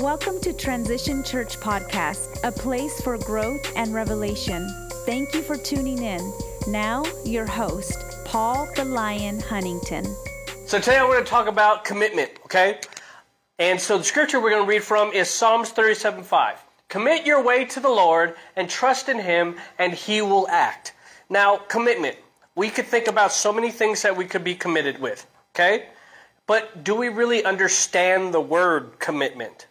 Welcome to Transition Church Podcast, a place for growth and revelation. Thank you for tuning in. Now, your host, Paul the Lion Huntington. So today I want to talk about commitment, okay? And so the scripture we're going to read from is Psalms 37 5. Commit your way to the Lord and trust in Him, and He will act. Now, commitment. We could think about so many things that we could be committed with, okay? But do we really understand the word commitment?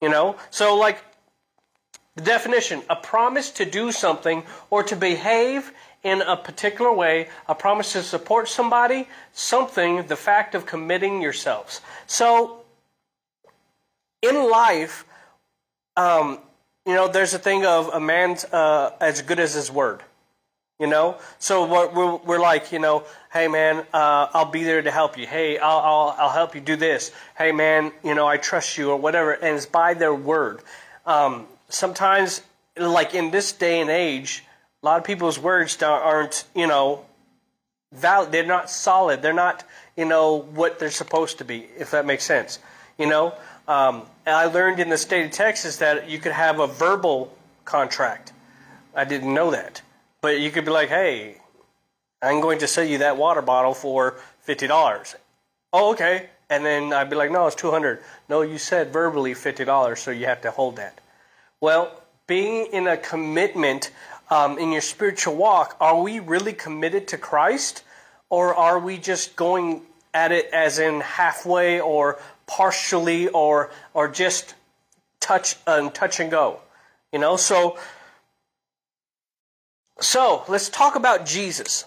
You know? So, like, the definition a promise to do something or to behave in a particular way, a promise to support somebody, something, the fact of committing yourselves. So, in life, um, you know, there's a thing of a man's uh, as good as his word. You know, so we're, we're like, you know, hey man, uh, I'll be there to help you. Hey, I'll, I'll, I'll help you do this. Hey man, you know, I trust you or whatever. And it's by their word. Um, sometimes, like in this day and age, a lot of people's words aren't, you know, valid. They're not solid. They're not, you know, what they're supposed to be. If that makes sense. You know, um, I learned in the state of Texas that you could have a verbal contract. I didn't know that. But you could be like, hey, I'm going to sell you that water bottle for $50. Oh, okay. And then I'd be like, no, it's 200 No, you said verbally $50, so you have to hold that. Well, being in a commitment um, in your spiritual walk, are we really committed to Christ? Or are we just going at it as in halfway or partially or, or just touch, um, touch and go? You know, so so let's talk about Jesus.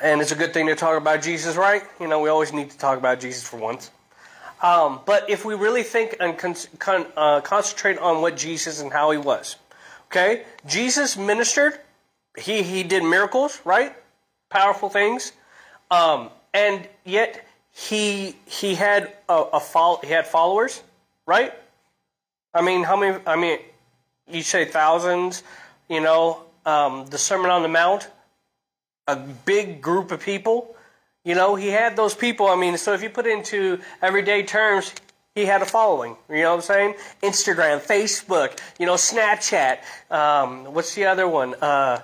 And it's a good thing to talk about Jesus, right? You know, we always need to talk about Jesus for once. Um, but if we really think and con- con- uh, concentrate on what Jesus and how he was, okay? Jesus ministered. He he did miracles, right? Powerful things, um, and yet he he had a, a he had followers, right? I mean, how many? I mean, you say thousands, you know, um, the Sermon on the Mount, a big group of people. You know, he had those people. I mean, so if you put it into everyday terms, he had a following. You know what I'm saying? Instagram, Facebook, you know, Snapchat. Um, what's the other one? Uh,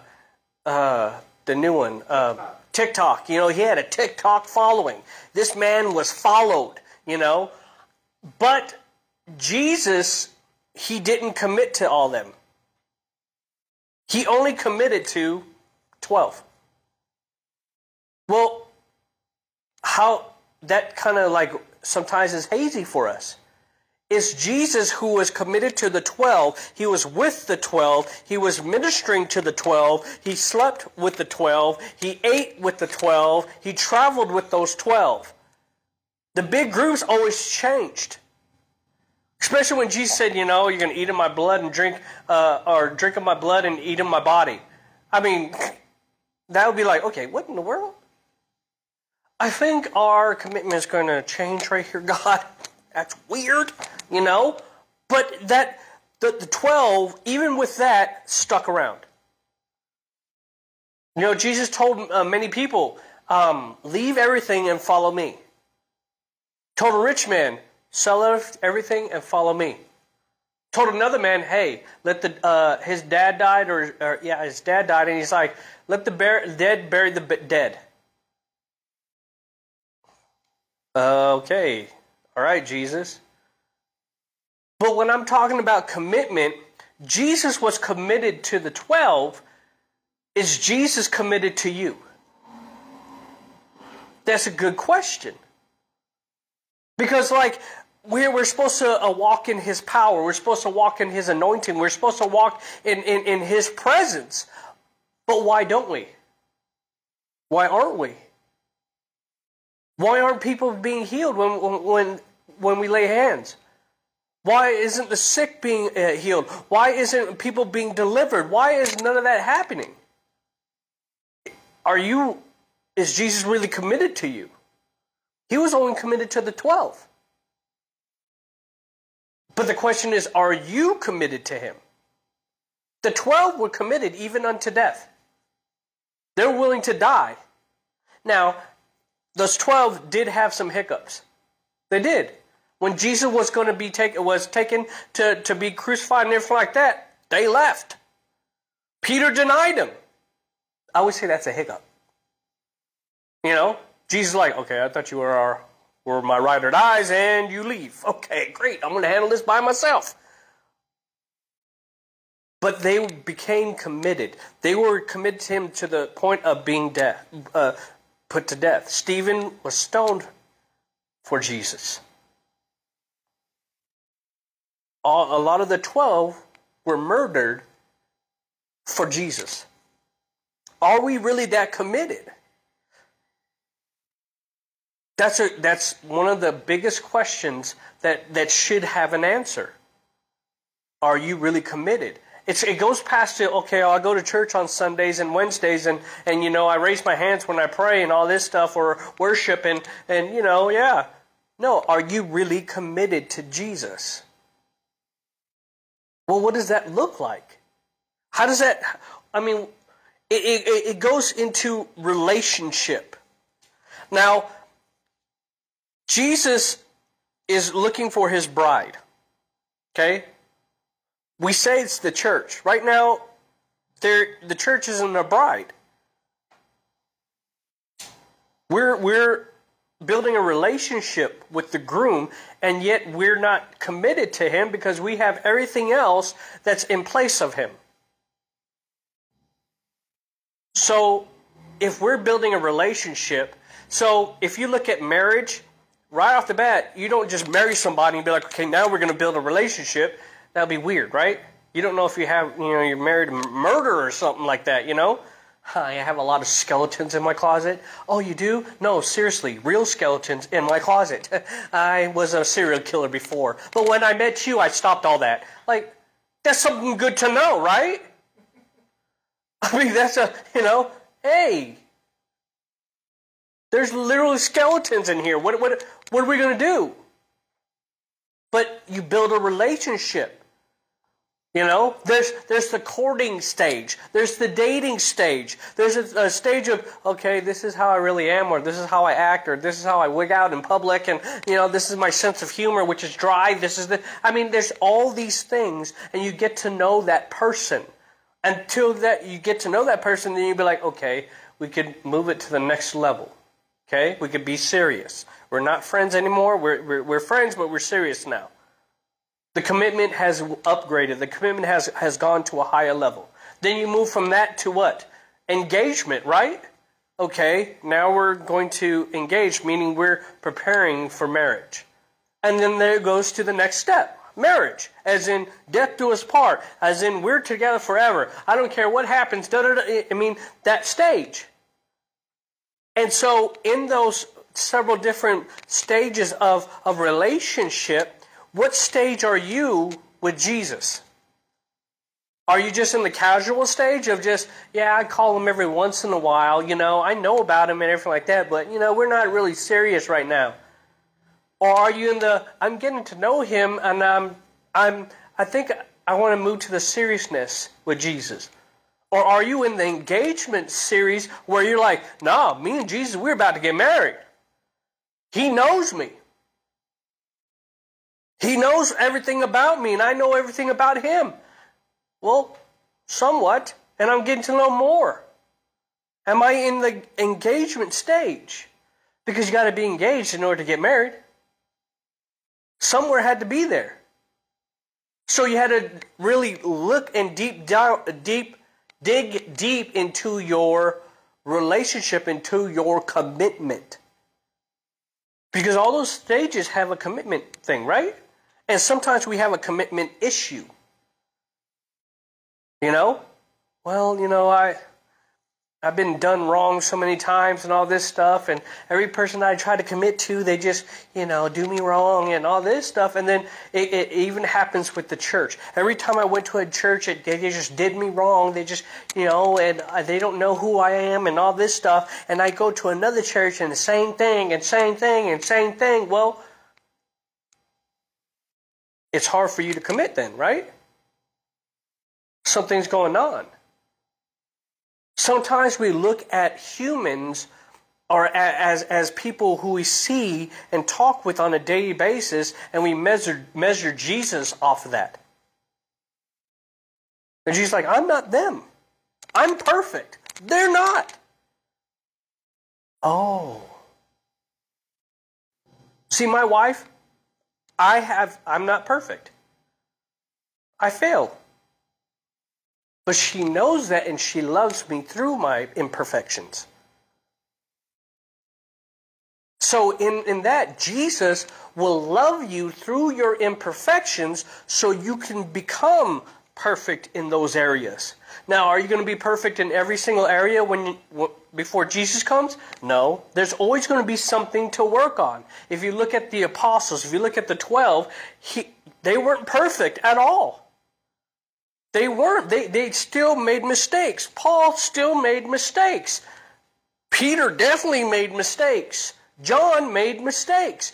uh, the new one. Uh, TikTok. You know, he had a TikTok following. This man was followed, you know. But Jesus, he didn't commit to all them. He only committed to 12. Well, how that kind of like sometimes is hazy for us. It's Jesus who was committed to the 12. He was with the 12. He was ministering to the 12. He slept with the 12. He ate with the 12. He traveled with those 12. The big groups always changed. Especially when Jesus said, you know, you're going to eat of my blood and drink, uh, or drink of my blood and eat of my body. I mean, that would be like, okay, what in the world? I think our commitment is going to change right here, God. That's weird, you know? But that, the, the 12, even with that, stuck around. You know, Jesus told uh, many people, um, leave everything and follow me. Told a rich man, Sell everything and follow me. Told another man, hey, let the uh, his dad died, or, or, yeah, his dad died, and he's like, let the bear, dead bury the dead. Okay, all right, Jesus. But when I'm talking about commitment, Jesus was committed to the twelve. Is Jesus committed to you? That's a good question. Because, like, we're, we're supposed to uh, walk in His power. We're supposed to walk in His anointing. We're supposed to walk in, in, in His presence. But why don't we? Why aren't we? Why aren't people being healed when, when, when we lay hands? Why isn't the sick being uh, healed? Why isn't people being delivered? Why is none of that happening? Are you, is Jesus really committed to you? He was only committed to the 12. But the question is, are you committed to him? The 12 were committed even unto death. They're willing to die. Now, those 12 did have some hiccups. They did. When Jesus was going to be taken, was taken to, to be crucified and everything like that, they left. Peter denied him. I always say that's a hiccup. You know, Jesus like, okay, I thought you were our, were my or eyes, and you leave. Okay, great. I'm going to handle this by myself. But they became committed. They were committed to him to the point of being death, uh, put to death. Stephen was stoned for Jesus. All, a lot of the 12 were murdered for Jesus. Are we really that committed? That's, a, that's one of the biggest questions that, that should have an answer. Are you really committed? It's, it goes past to, okay, I'll go to church on Sundays and Wednesdays and, and, you know, I raise my hands when I pray and all this stuff or worship and, and, you know, yeah. No, are you really committed to Jesus? Well, what does that look like? How does that, I mean, it, it, it goes into relationship. Now, Jesus is looking for his bride. Okay? We say it's the church. Right now, the church isn't a bride. We're, we're building a relationship with the groom, and yet we're not committed to him because we have everything else that's in place of him. So, if we're building a relationship, so if you look at marriage, right off the bat, you don't just marry somebody and be like, okay, now we're going to build a relationship. That'd be weird, right? You don't know if you have, you know, you're married to murder or something like that, you know? I have a lot of skeletons in my closet. Oh, you do? No, seriously, real skeletons in my closet. I was a serial killer before. But when I met you, I stopped all that. Like, that's something good to know, right? I mean, that's a, you know, hey, there's literally skeletons in here. What, what, what are we going to do? But you build a relationship. You know, there's there's the courting stage, there's the dating stage, there's a, a, stage of okay, this is how I really am, or this is how I act, or this is how I wig out in public, and you know, this is my sense of humor, which is dry. This is the I mean, there's all these things, and you get to know that person. Until that you get to know that person, then you'd be like, okay, we could move it to the next level. Okay, we could be serious. We're not friends anymore. We're, we're, we're friends, but we're serious now. The commitment has upgraded. The commitment has, has gone to a higher level. Then you move from that to what? Engagement, right? Okay, now we're going to engage, meaning we're preparing for marriage. And then there goes to the next step marriage, as in death do us part, as in we're together forever. I don't care what happens, da, da, da, I mean, that stage. And so, in those several different stages of, of relationship, what stage are you with Jesus? Are you just in the casual stage of just, yeah, I call him every once in a while, you know, I know about him and everything like that, but, you know, we're not really serious right now? Or are you in the, I'm getting to know him and I'm, I'm, I think I want to move to the seriousness with Jesus? Or are you in the engagement series where you're like, nah, me and Jesus, we're about to get married? He knows me. He knows everything about me, and I know everything about him. Well, somewhat, and I'm getting to know more. Am I in the engagement stage? Because you got to be engaged in order to get married. Somewhere had to be there. So you had to really look and deep down, deep Dig deep into your relationship, into your commitment. Because all those stages have a commitment thing, right? And sometimes we have a commitment issue. You know? Well, you know, I I've been done wrong so many times and all this stuff, and every person I try to commit to, they just, you know, do me wrong and all this stuff. And then it, it even happens with the church. Every time I went to a church, it, they just did me wrong. They just, you know, and they don't know who I am and all this stuff. And I go to another church and the same thing and same thing and same thing. Well, it's hard for you to commit then, right? Something's going on. Sometimes we look at humans or as, as people who we see and talk with on a daily basis, and we measure, measure Jesus off of that. And Jesus like, I'm not them. I'm perfect. They're not. Oh. See, my wife, I have, I'm not perfect. I fail. But she knows that and she loves me through my imperfections. So, in, in that, Jesus will love you through your imperfections so you can become perfect in those areas. Now, are you going to be perfect in every single area when you, before Jesus comes? No. There's always going to be something to work on. If you look at the apostles, if you look at the 12, he, they weren't perfect at all. They weren't. They, they still made mistakes. Paul still made mistakes. Peter definitely made mistakes. John made mistakes.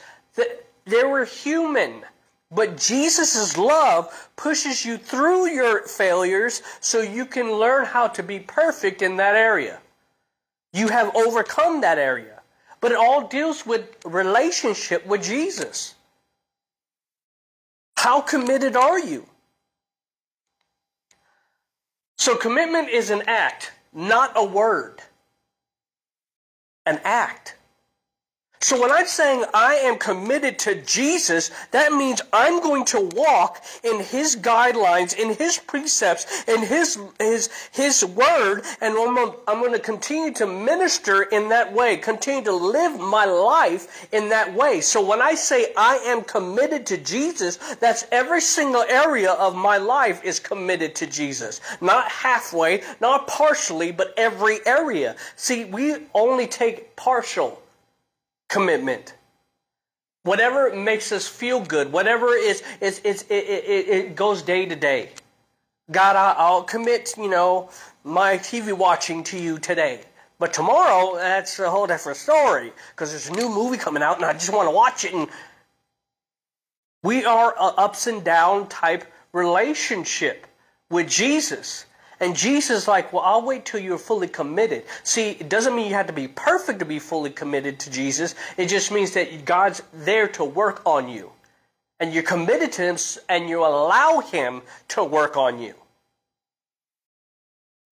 They were human. But Jesus' love pushes you through your failures so you can learn how to be perfect in that area. You have overcome that area. But it all deals with relationship with Jesus. How committed are you? So, commitment is an act, not a word. An act. So when I'm saying I am committed to Jesus, that means I'm going to walk in His guidelines, in His precepts, in His His His Word, and I'm I'm going to continue to minister in that way, continue to live my life in that way. So when I say I am committed to Jesus, that's every single area of my life is committed to Jesus, not halfway, not partially, but every area. See, we only take partial commitment. Whatever makes us feel good, whatever is, is, is it, it, it goes day to day. God, I'll commit, you know, my TV watching to you today. But tomorrow, that's a whole different story because there's a new movie coming out and I just want to watch it. And we are an ups and down type relationship with Jesus. And Jesus is like, well, I'll wait till you're fully committed. See, it doesn't mean you have to be perfect to be fully committed to Jesus. It just means that God's there to work on you. And you're committed to Him and you allow Him to work on you.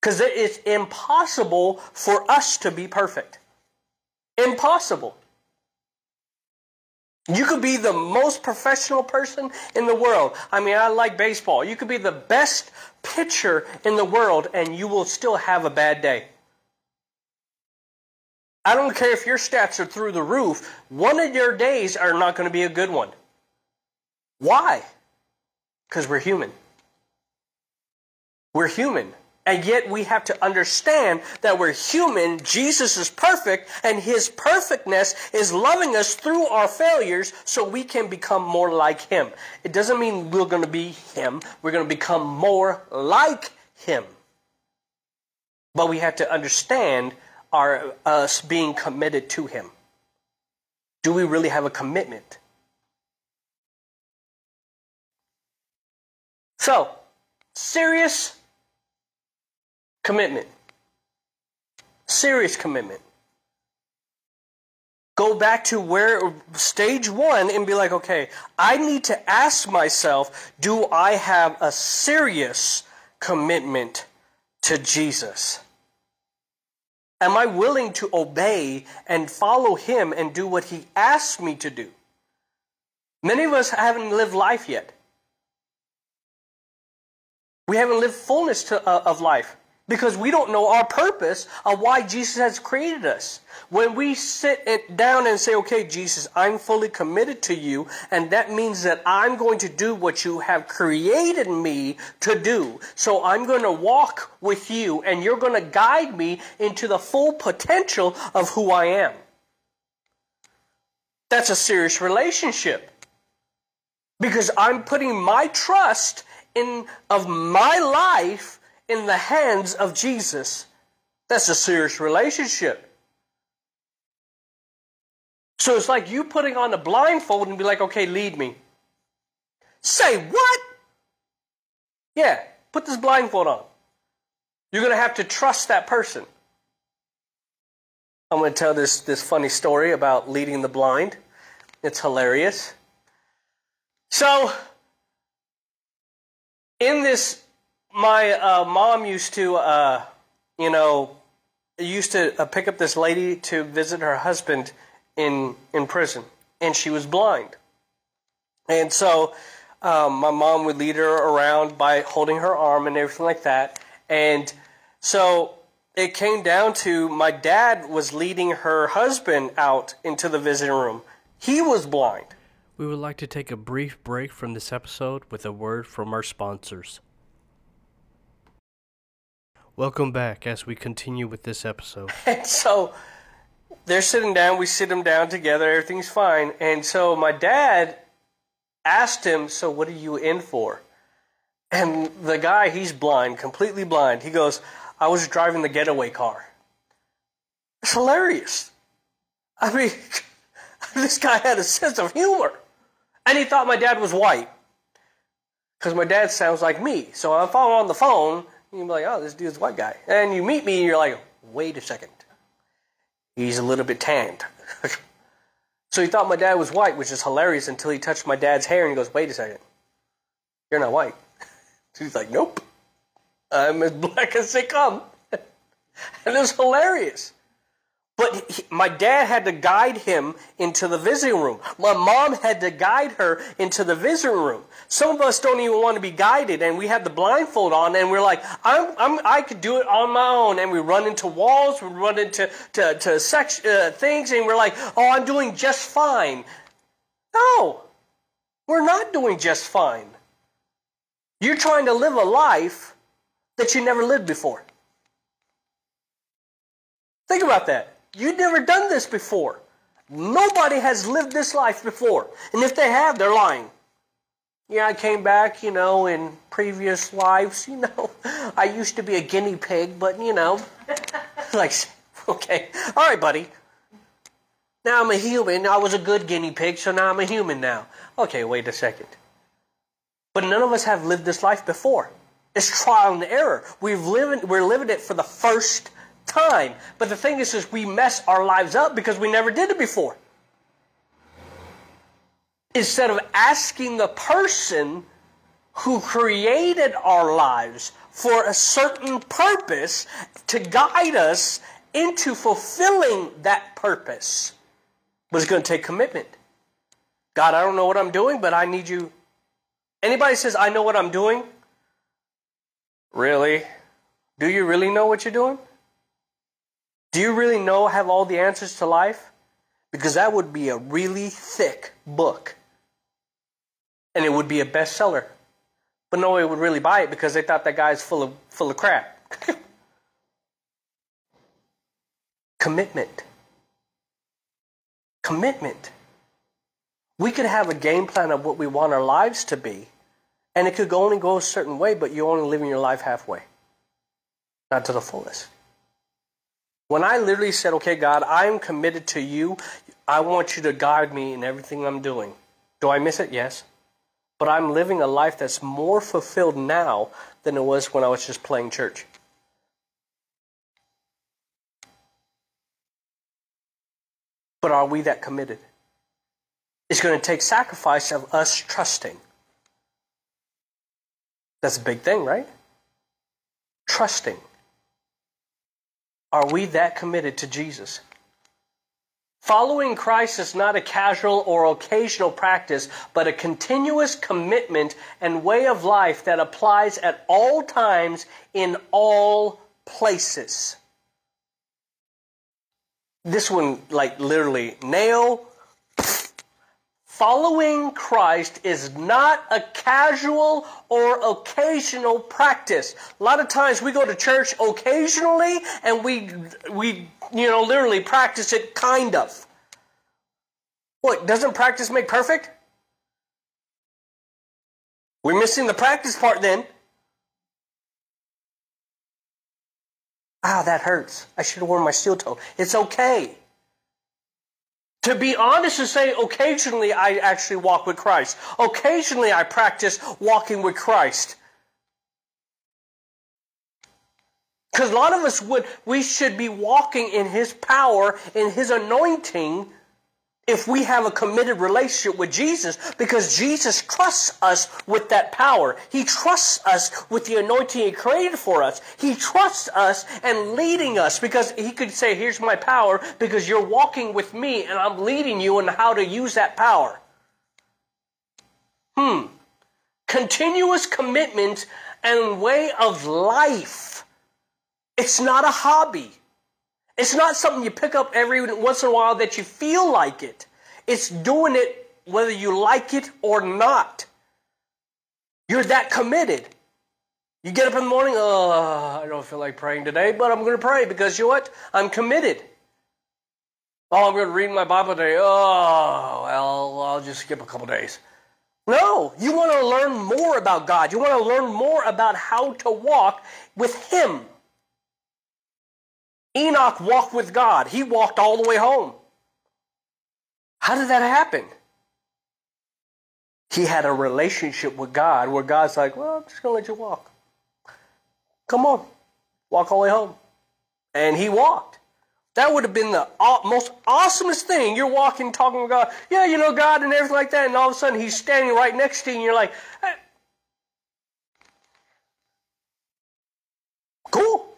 Because it's impossible for us to be perfect. Impossible. You could be the most professional person in the world. I mean, I like baseball. You could be the best pitcher in the world and you will still have a bad day. I don't care if your stats are through the roof, one of your days are not going to be a good one. Why? Because we're human. We're human. And yet we have to understand that we're human, Jesus is perfect, and his perfectness is loving us through our failures so we can become more like him. It doesn't mean we're going to be him, we're going to become more like him. But we have to understand our us being committed to him. Do we really have a commitment? So, serious Commitment. Serious commitment. Go back to where stage one and be like, okay, I need to ask myself, do I have a serious commitment to Jesus? Am I willing to obey and follow him and do what he asks me to do? Many of us haven't lived life yet. We haven't lived fullness to, uh, of life because we don't know our purpose of why Jesus has created us. When we sit down and say, okay, Jesus, I'm fully committed to you, and that means that I'm going to do what you have created me to do. So I'm going to walk with you, and you're going to guide me into the full potential of who I am. That's a serious relationship. Because I'm putting my trust in of my life in the hands of Jesus, that's a serious relationship. So it's like you putting on a blindfold and be like, okay, lead me. Say what? Yeah, put this blindfold on. You're going to have to trust that person. I'm going to tell this, this funny story about leading the blind. It's hilarious. So, in this, my uh, mom used to, uh, you know, used to uh, pick up this lady to visit her husband in in prison, and she was blind. And so, um, my mom would lead her around by holding her arm and everything like that. And so it came down to my dad was leading her husband out into the visiting room. He was blind. We would like to take a brief break from this episode with a word from our sponsors. Welcome back as we continue with this episode. And so they're sitting down, we sit them down together, everything's fine. And so my dad asked him, So what are you in for? And the guy, he's blind, completely blind. He goes, I was driving the getaway car. It's hilarious. I mean, this guy had a sense of humor. And he thought my dad was white. Because my dad sounds like me. So if I'm on the phone, you'd be like, oh, this dude's white guy. And you meet me and you're like, wait a second. He's a little bit tanned. so he thought my dad was white, which is hilarious until he touched my dad's hair and he goes, wait a second. You're not white. He's like, nope. I'm as black as they come. and it was hilarious. But he, my dad had to guide him into the visiting room. My mom had to guide her into the visiting room. Some of us don't even want to be guided, and we have the blindfold on, and we're like, I'm, I'm, i could do it on my own. And we run into walls, we run into to, to sex, uh, things, and we're like, oh, I'm doing just fine. No, we're not doing just fine. You're trying to live a life that you never lived before. Think about that. You've never done this before. Nobody has lived this life before. And if they have, they're lying. Yeah, I came back, you know, in previous lives, you know. I used to be a guinea pig, but, you know. like, okay. All right, buddy. Now I'm a human. I was a good guinea pig, so now I'm a human now. Okay, wait a second. But none of us have lived this life before. It's trial and error. We've lived, we're living it for the first time. But the thing is, is we mess our lives up because we never did it before. Instead of asking the person who created our lives for a certain purpose to guide us into fulfilling that purpose was going to take commitment. God, I don't know what I'm doing, but I need you Anybody says, I know what I'm doing? Really? Do you really know what you're doing? Do you really know, have all the answers to life? Because that would be a really thick book. And it would be a bestseller. But nobody would really buy it because they thought that guy's full of, full of crap. Commitment. Commitment. We could have a game plan of what we want our lives to be, and it could only go a certain way, but you're only living your life halfway, not to the fullest. When I literally said, okay, God, I'm committed to you, I want you to guide me in everything I'm doing. Do I miss it? Yes. But I'm living a life that's more fulfilled now than it was when I was just playing church. But are we that committed? It's going to take sacrifice of us trusting. That's a big thing, right? Trusting. Are we that committed to Jesus? Following Christ is not a casual or occasional practice, but a continuous commitment and way of life that applies at all times in all places. This one, like literally, nail Following Christ is not a casual or occasional practice. A lot of times we go to church occasionally and we, we you know, literally practice it kind of. What, doesn't practice make perfect? We're missing the practice part then. Ah, that hurts. I should have worn my steel toe. It's okay. To be honest and say, occasionally I actually walk with Christ. Occasionally I practice walking with Christ. Because a lot of us would, we should be walking in His power, in His anointing, if we have a committed relationship with Jesus, because Jesus trusts us with that power. He trusts us with the anointing He created for us. He trusts us and leading us because He could say, Here's my power, because you're walking with me and I'm leading you in how to use that power. Hmm. Continuous commitment and way of life. It's not a hobby. It's not something you pick up every once in a while that you feel like it. It's doing it whether you like it or not. You're that committed. You get up in the morning, oh, I don't feel like praying today, but I'm going to pray because you know what? I'm committed. Oh, I'm going to read my Bible today. Oh, well, I'll just skip a couple days. No, you want to learn more about God. You want to learn more about how to walk with Him. Enoch walked with God. He walked all the way home. How did that happen? He had a relationship with God where God's like, well, I'm just going to let you walk. Come on, walk all the way home. And he walked. That would have been the most awesomest thing. You're walking, talking with God. Yeah, you know God and everything like that. And all of a sudden, He's standing right next to you, and you're like, hey. cool.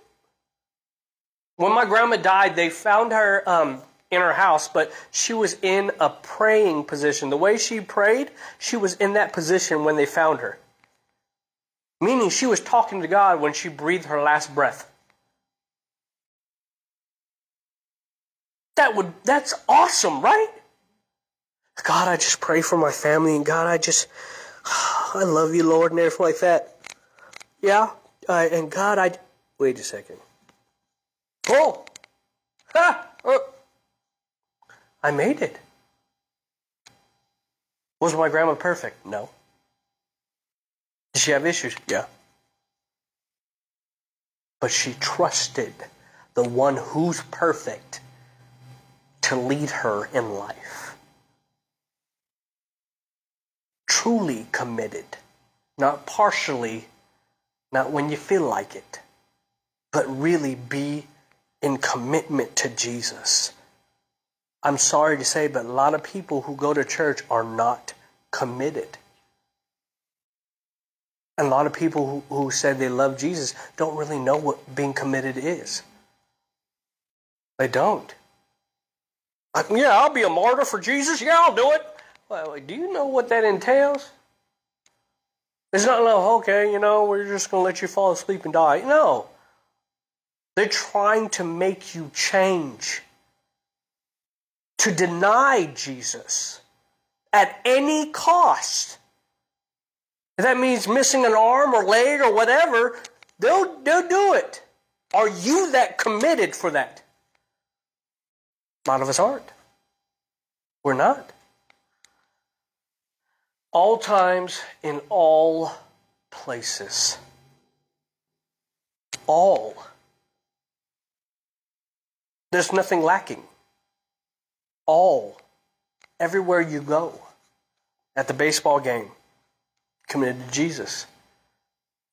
When my grandma died, they found her um, in her house, but she was in a praying position. The way she prayed, she was in that position when they found her. Meaning she was talking to God when she breathed her last breath. That would that's awesome, right? God, I just pray for my family and God, I just I love you, Lord, and everything like that. Yeah, uh, and God, I wait a second. Oh, ha! Oh. I made it. Was my grandma perfect? No. Did she have issues? Yeah. But she trusted the one who's perfect to lead her in life. Truly committed, not partially, not when you feel like it, but really be in commitment to Jesus. I'm sorry to say, but a lot of people who go to church are not committed. And a lot of people who, who said they love Jesus don't really know what being committed is. They don't. Like, yeah, I'll be a martyr for Jesus. Yeah, I'll do it. Well, do you know what that entails? It's not like, okay, you know, we're just going to let you fall asleep and die. No. They're trying to make you change, to deny Jesus at any cost. If that means missing an arm or leg or whatever, they'll, they'll do it. Are you that committed for that? A lot of us aren't. We're not. All times, in all places. All. There's nothing lacking. All. Everywhere you go. At the baseball game, committed to Jesus.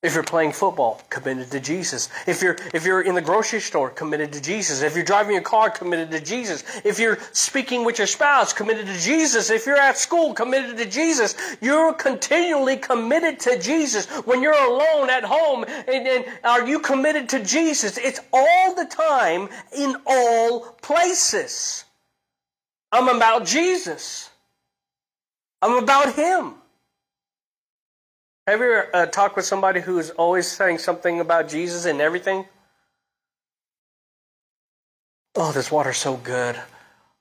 If you're playing football, committed to Jesus. If you're if you're in the grocery store, committed to Jesus. If you're driving your car, committed to Jesus. If you're speaking with your spouse, committed to Jesus. If you're at school, committed to Jesus. You're continually committed to Jesus. When you're alone at home, and, and are you committed to Jesus? It's all the time in all places. I'm about Jesus. I'm about Him. Have you ever uh, talked with somebody who's always saying something about Jesus and everything? Oh, this water's so good.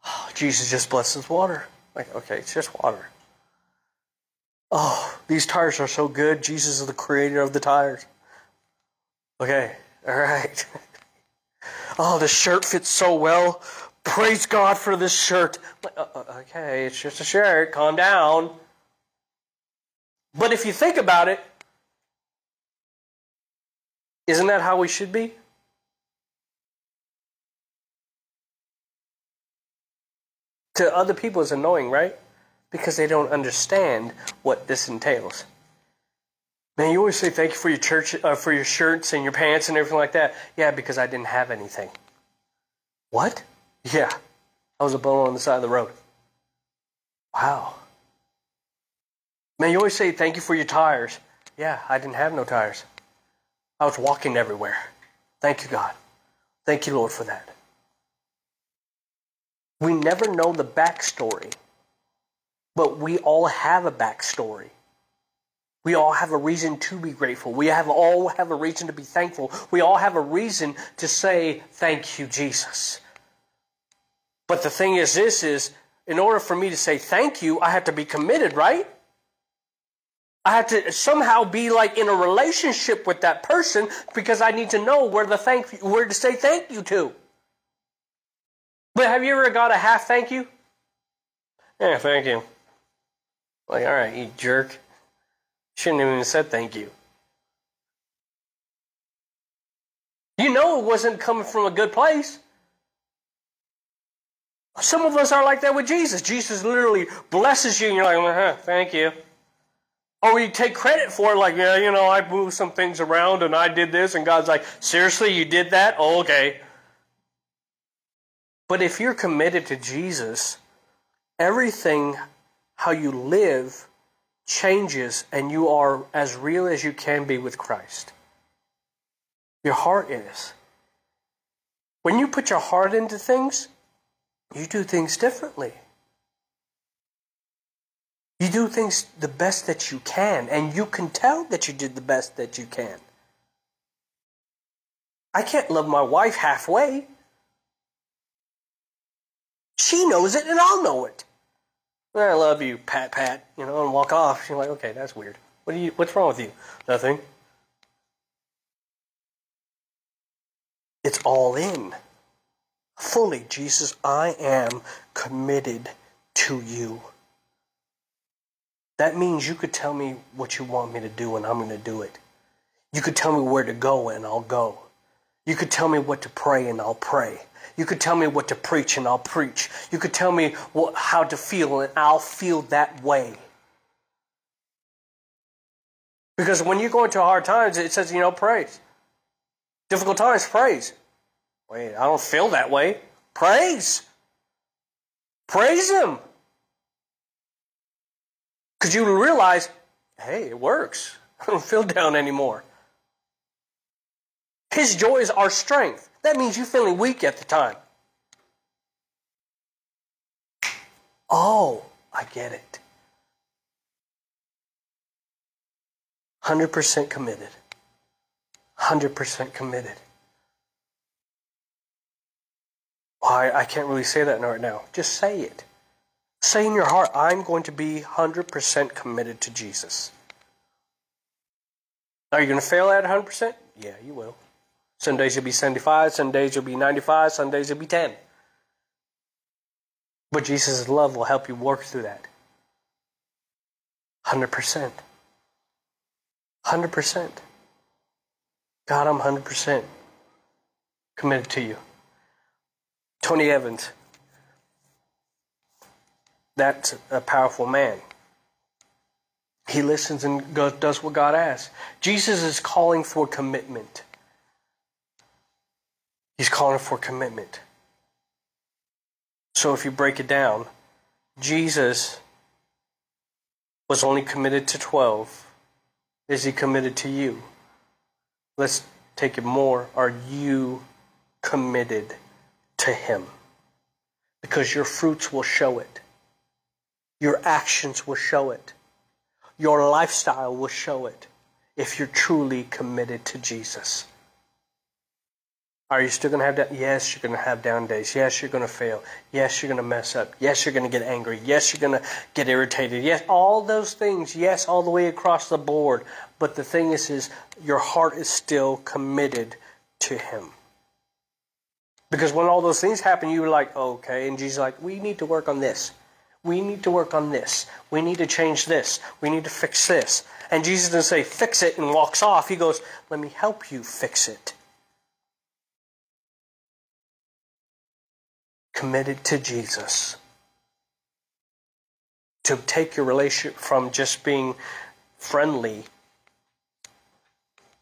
Oh, Jesus just blesses water. Like, okay, it's just water. Oh, these tires are so good. Jesus is the creator of the tires. Okay, all right. Oh, this shirt fits so well. Praise God for this shirt. Uh, uh, okay, it's just a shirt. Calm down. But if you think about it, isn't that how we should be? To other people, it's annoying, right? Because they don't understand what this entails. Man, you always say thank you for your church, uh, for your shirts and your pants and everything like that. Yeah, because I didn't have anything. What? Yeah, I was a bum on the side of the road. Wow. Man, you always say thank you for your tires. Yeah, I didn't have no tires. I was walking everywhere. Thank you, God. Thank you, Lord, for that. We never know the backstory, but we all have a backstory. We all have a reason to be grateful. We have all have a reason to be thankful. We all have a reason to say thank you, Jesus. But the thing is this is in order for me to say thank you, I have to be committed, right? I have to somehow be like in a relationship with that person because I need to know where the thank where to say thank you to. But have you ever got a half thank you? Yeah, thank you. Like, all right, you jerk. Shouldn't have even said thank you. You know it wasn't coming from a good place. Some of us are like that with Jesus. Jesus literally blesses you and you're like, uh-huh, thank you. Or you take credit for it, like, yeah, you know, I moved some things around and I did this, and God's like, seriously, you did that? Oh, okay. But if you're committed to Jesus, everything, how you live, changes and you are as real as you can be with Christ. Your heart is. When you put your heart into things, you do things differently. You do things the best that you can, and you can tell that you did the best that you can. I can't love my wife halfway. She knows it, and I'll know it. I love you, pat, pat, you know, and walk off. She's like, okay, that's weird. What do you? What's wrong with you? Nothing. It's all in. Fully, Jesus, I am committed to you. That means you could tell me what you want me to do and I'm going to do it. You could tell me where to go and I'll go. You could tell me what to pray and I'll pray. You could tell me what to preach and I'll preach. You could tell me what, how to feel and I'll feel that way. Because when you go into hard times, it says, you know, praise. Difficult times, praise. Wait, I don't feel that way. Praise. Praise Him. Because you realize, hey, it works. I don't feel down anymore. His joy is our strength. That means you're feeling weak at the time. Oh, I get it. 100% committed. 100% committed. I, I can't really say that right now. Just say it. Say in your heart, I'm going to be 100% committed to Jesus. Are you going to fail at 100%? Yeah, you will. Some days you'll be 75, some days you'll be 95, some days you'll be 10. But Jesus' love will help you work through that. 100%. 100%. God, I'm 100% committed to you. Tony Evans, that's a powerful man. He listens and goes, does what God asks. Jesus is calling for commitment. He's calling for commitment. So if you break it down, Jesus was only committed to 12. Is he committed to you? Let's take it more. Are you committed to him? Because your fruits will show it. Your actions will show it. Your lifestyle will show it if you're truly committed to Jesus. Are you still going to have that? Yes, you're going to have down days. Yes, you're going to fail. Yes, you're going to mess up. Yes, you're going to get angry. Yes, you're going to get irritated. Yes, all those things. Yes, all the way across the board. But the thing is, is your heart is still committed to Him. Because when all those things happen, you're like, okay. And Jesus like, we need to work on this. We need to work on this. We need to change this. We need to fix this. And Jesus doesn't say, fix it, and walks off. He goes, let me help you fix it. committed to Jesus. To take your relationship from just being friendly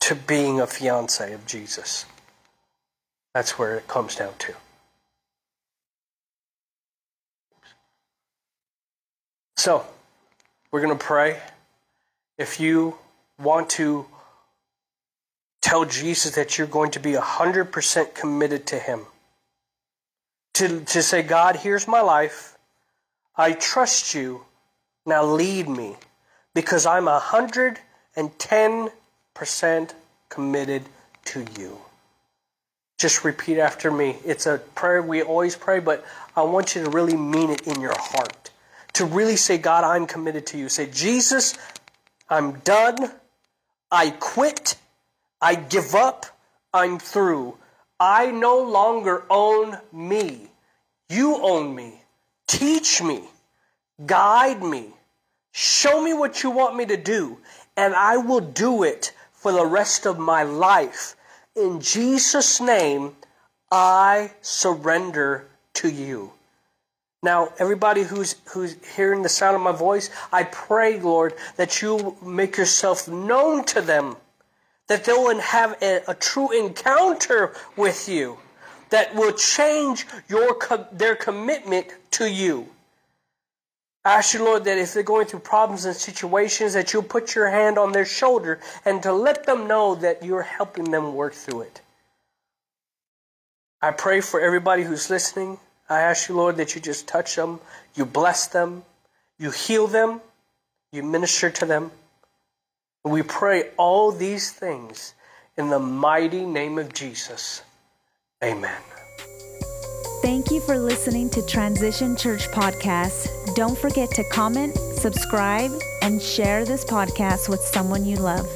to being a fiance of Jesus. That's where it comes down to. So, we're going to pray. If you want to tell Jesus that you're going to be 100% committed to Him, to, to say, God, here's my life. I trust you. Now lead me because I'm 110% committed to you. Just repeat after me. It's a prayer we always pray, but I want you to really mean it in your heart. To really say, God, I'm committed to you. Say, Jesus, I'm done. I quit. I give up. I'm through. I no longer own me. You own me. Teach me. Guide me. Show me what you want me to do, and I will do it for the rest of my life. In Jesus' name, I surrender to you. Now, everybody who's who's hearing the sound of my voice, I pray, Lord, that you make yourself known to them, that they will have a, a true encounter with you, that will change your their commitment to you. I ask you, Lord, that if they're going through problems and situations, that you'll put your hand on their shoulder and to let them know that you're helping them work through it. I pray for everybody who's listening. I ask you, Lord, that you just touch them, you bless them, you heal them, you minister to them. We pray all these things in the mighty name of Jesus. Amen. Thank you for listening to Transition Church Podcast. Don't forget to comment, subscribe, and share this podcast with someone you love.